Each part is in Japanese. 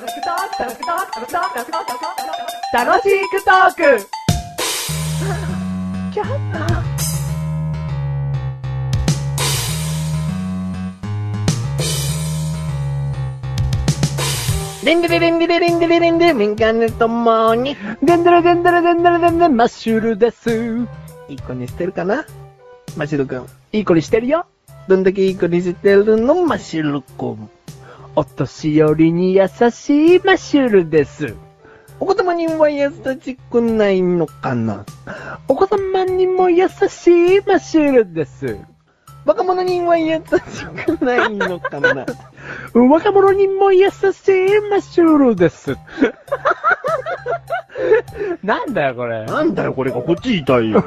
楽しくトークでんでれれんでれれんでれれんで、メガネともに。でんでれでんでれでんでれでんでマッシュルです。いい子にしてるかなマシルくん。いい子にしてるよ。どんだけいい子にしてるのマシルくん。お年寄りに優しいマッシュルです。お子様には優しくないのかな？お子様にも優しいマッシュルです。若者には優しくないのかな？若者にも優しいマッシュルです。なんだよ、これ。なんだよ、これがこっち痛いよ。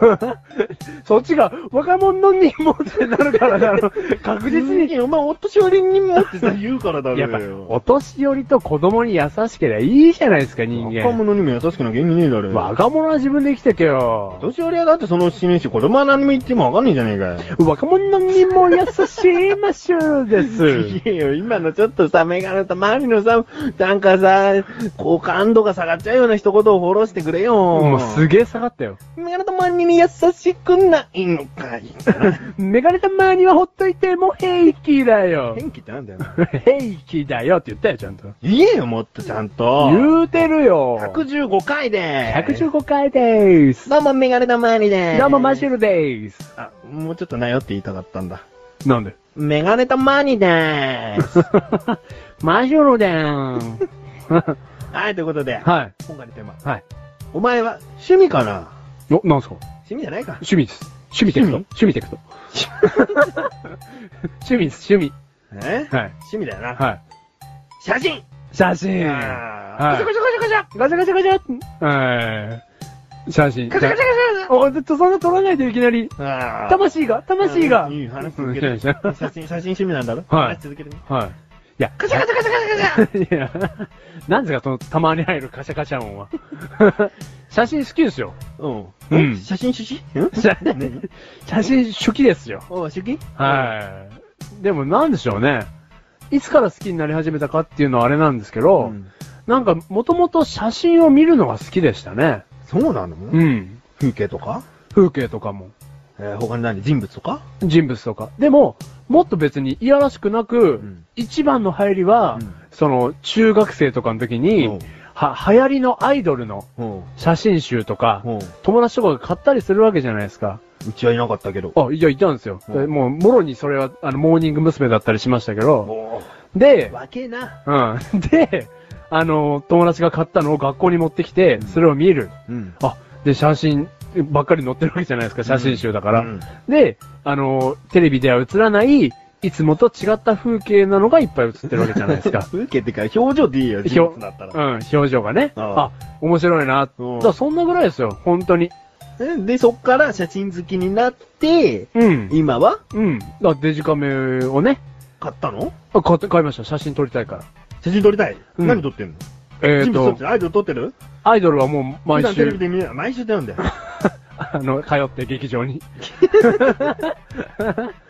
そっちが若者にもってなるからだろ。確実に。に、お前お年寄りにもってさ、言うからだろやっぱよ。、お年寄りと子供に優しければいいじゃないですか、人間。若者にも優しくなきゃ意味ねえだろよ。若者は自分で生きてけよ。年寄りはだってそのうちねえし、子供は何も言ってもわかんねえじゃねえかよ。若者にも優しいマッシュルです。いやいや、今のちょっとさ、メガネと周りのさ、なんかさ、好感度が下がっちゃうような一言をフォローしてくれよ。もうすげえ下がったよ。メガネと周りに優しくないのかい。メガネたまにはほっといても平気だよ。元気ってなんだよ。平気だよって言ったよ、ちゃんと。言えよ、もっとちゃんと。言うてるよ。115回で。115回でーす。どうも、メガネと周りで。どうも、マッシュルでーす。あ、もうちょっとなよって言いたかったんだ。なんで？メガネとマニでーす。マッシュルでーん。はい、ということで、はい。今回のテーマ。はい。お前は趣味かな？お、なんすか？趣味じゃないか。趣味です。趣味テクト趣味？テクト。趣味です、趣味。え？はい。趣味だよな。はい。写真写真。ガチャガチャガチャガチャガチャガチャガチャはい。写真。ガチャガチャガチャお、ずっとそんな撮らないといきなり。魂が、魂が。いい話うん続けて。写真、写真趣味なんだろ？はい話続けてみ。はい。いや、ガチャガチャガチャガチャガチャいや、なんですか、その、たまに入るカシャカシャ音は。写真好きですよ。うん。うん写真趣旨ん？写何？写真初期ですよ。お主義はい。でもなんでしょうね。いつから好きになり始めたかっていうのはあれなんですけど、うんなんか、もともと写真を見るのが好きでしたね。そうなの？うん。風景とか？風景とかも、えー他に何？人物とか？人物とか。でも、もっと別にいやらしくなく、ん一番の入りは、うんその、中学生とかの時に、うんは、流行りのアイドルのうん。写真集とか、うん友達とかが買ったりするわけじゃないですか。うちはいなかったけど。あ、いや、いたんですよ。うんもう、もろにそれは、あの、モーニング娘。だったりしましたけど、おで、わけな。うん。で、あの、友達が買ったのを学校に持ってきて、それを見る。うん。あ、で、写真ばっかり載ってるわけじゃないですか、写真集だから。うんで、あの、テレビでは映らない、いつもと違った風景なのがいっぱい映ってるわけじゃないですか。風景ってか、表情でいいよ、人物だったうん、ら。表情がね。ああ面白いな。うんだそんなぐらいですよ、本当に。えで、そっから写真好きになって、うん。今は？うん。だデジカメをね、買ったの？あ買って、買いました。写真撮りたいから。写真撮りたい？うん何撮ってんの？えっ、と人物撮って、る？アイドル撮ってる？アイドルはもう毎普段テレビ週、で見ない。毎週ってなんだよ。あの、通って劇場に。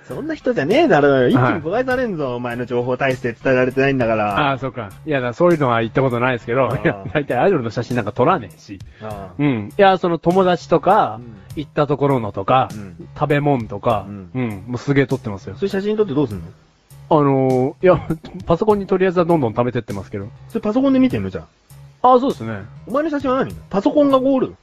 そんな人じゃねえだろよ。一気はいに誤解されんぞ、お前の情報大して伝えられてないんだから。ああ、そうか。いや、だからそういうのは言ったことないですけど、あーいや、大体アイドルの写真なんか撮らねえし。ああうん。いや、その友達とか、うん行ったところのとか、うん食べ物とか、うんうん、もうすげえ撮ってますよ。それ写真撮ってどうすんの？あのー、いや、パソコンにとりあえずはどんどん貯めてってますけど。それパソコンで見てんの？じゃあ。ああ、そうですね。お前の写真は何？パソコンがゴール？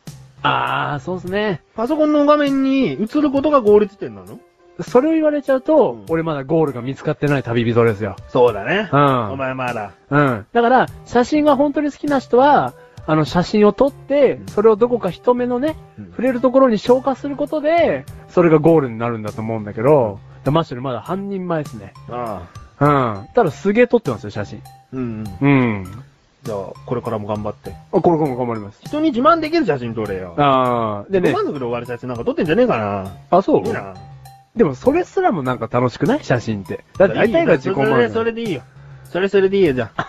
ああ、そうですね。パソコンの画面に映ることがゴール地点なの？それを言われちゃうと、うん俺まだゴールが見つかってない旅人ですよ。そうだね。うんお前まだ。うん。だから、写真が本当に好きな人は、あの、写真を撮ってうん、それをどこか人目のね、うん触れるところに消化することで、それがゴールになるんだと思うんだけど、マッシュルまだ半人前ですね。あうあ。ん。ただすげえ撮ってますよ、写真。うんうん。うん。じゃあ、これからも頑張って。あ、これからも頑張ります。人に自慢できる写真撮れよ。ああ、でねご、満足で終わる写真なんか撮ってんじゃねえかな。あ、そう？いいな。でもそれすらもなんか楽しくない写真って。だって大体が自己満それ、足。それでいいよ。それそれでいいよ、じゃあ。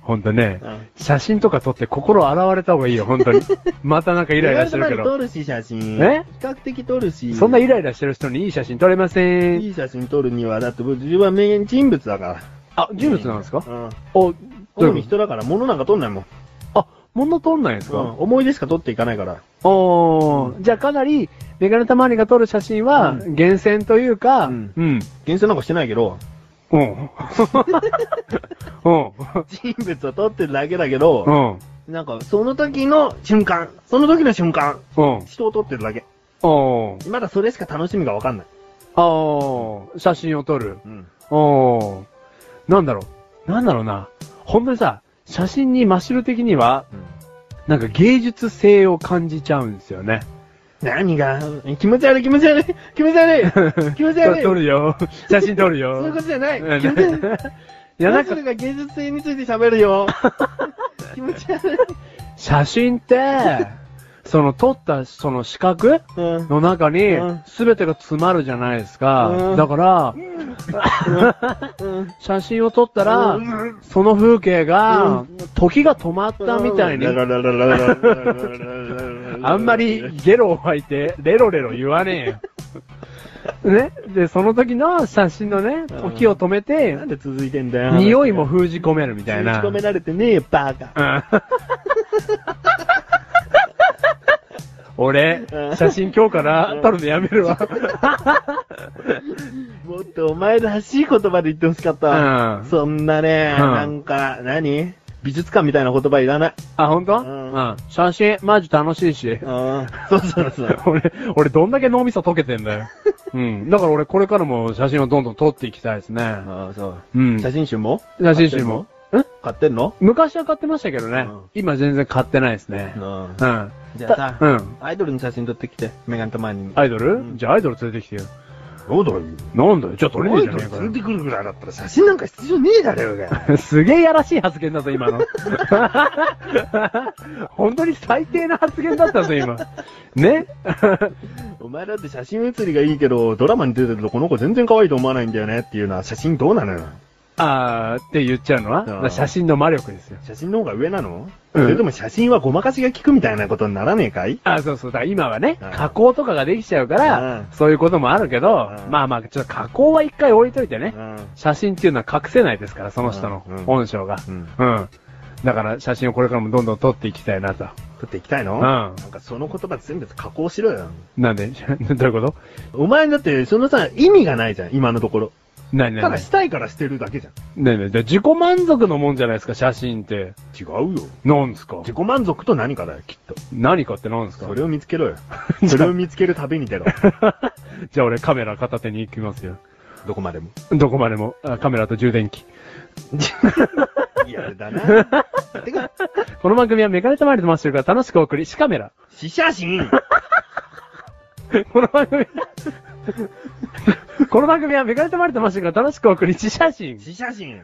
ほんとね、うん写真とか撮って心洗われた方がいいよ、ほんとに。またなんかイライラしてるけど。撮るし、写真。え？比較的撮るし。そんなイライラしてる人にいい写真撮れません。いい写真撮るには、だって自分は名人物だから。あ、人物なんですか？うん。お、どう主いうこに人だから物なんか撮んないもん。とあ、物撮んないんですか、うん。思い出しか撮っていかないから。おー、じゃあかなり、メガネたまにが撮る写真は、う厳選というか、うんうん。厳選なんかしてないけど、うん。うん。人物を撮ってるだけだけど、うん。なんか、その時の瞬間、その時の瞬間、うん。人を撮ってるだけ。おー。まだそれしか楽しみがわかんない。あー、写真を撮る。うん。おー。なんだろう。なんだろうな。本当にさ、写真にマッシュル的には、なんか芸術性を感じちゃうんですよね。何が、気持ち悪い気持ち悪い気持ち悪い 気持ち悪い撮るよ。写真撮るよ。そういうことじゃないうん気持ち悪いいや、なんかが芸術性について喋るよ。気持ち悪い。写真って、その撮ったその四角うん。の中にうん、すべてが詰まるじゃないですか。うんだから、うん。写真を撮ったら、その風景が、時が止まったみたいに、あん。まりゲロを吐いて、レロレロ言わねえよ。ねで、その時の写真のね、時を止めてな、ん。で続いてん。だよ。匂いも封じ込めるみたいな。封じ込められてねえよ、バカ。俺、写真今日から撮るのやめるわ。もっとお前らしい言葉で言ってほしかったわ。うんそんなね、うんなんか、何？美術館みたいな言葉いらない。あ、ほんとううんん。写真、マジ楽しいし。うん。そうそうそう。俺、俺どんだけ脳みそ溶けてんだよ。うん。だから俺これからも写真をどんどん撮っていきたいですね。ああ、そう。うん。写真集も？写真集も？ん買ってんの？昔は買ってましたけどねうん。今全然買ってないですね。うんうん。じゃあさ、うん。アイドルの写真撮ってきて、メガネたまに。アイドル？うんじゃあアイドル連れてきてよ。そうだよ。なんだよ。じゃあ撮れねえじゃねえか連れてくるぐらいだったら写真なんか必要ねえだろうが。よ。すげえやらしい発言だぞ、今の。本当に最低な発言だったぞ、今。ね？お前だって写真写りがいいけど、ドラマに出てるとこの子全然可愛いと思わないんだよねっていうのは写真どうなのよ。あーって言っちゃうのは？写真の魔力ですよ。写真の方が上なの、うんそれとも写真はごまかしが効くみたいなことにならねえかい？あ、そうそう。だ今はねうん、加工とかができちゃうからうん、そういうこともあるけどう、んまあまあ、ちょっと加工は一回置いといてね。うん。写真っていうのは隠せないですから、その人のうん本性が。うんうん。だから写真をこれからもどんどん撮っていきたいなと。撮っていきたいの？うんなんかその言葉全部加工しろよ。なんで？どういうこと？お前だってそのさ、意味がないじゃん、今のところ。ただ何何したいからしてるだけじゃん。ねえねえ、じゃあ自己満足のもんじゃないですか、写真って。違うよ。なんですか？自己満足と何かだよ、きっと。何かって何ですか？それを見つけろよ。それを見つける旅に出ろ。じゃあ俺カメラ片手に行きますよ。どこまでも？どこまでも？あカメラと充電器。リアルだな。てか、この番組はメガネたまりとマッシュルから楽しくお送り、シカメラ。死写真 この番組、この番組はメガネとまりとマシンが楽しくお送り、自写真。自写真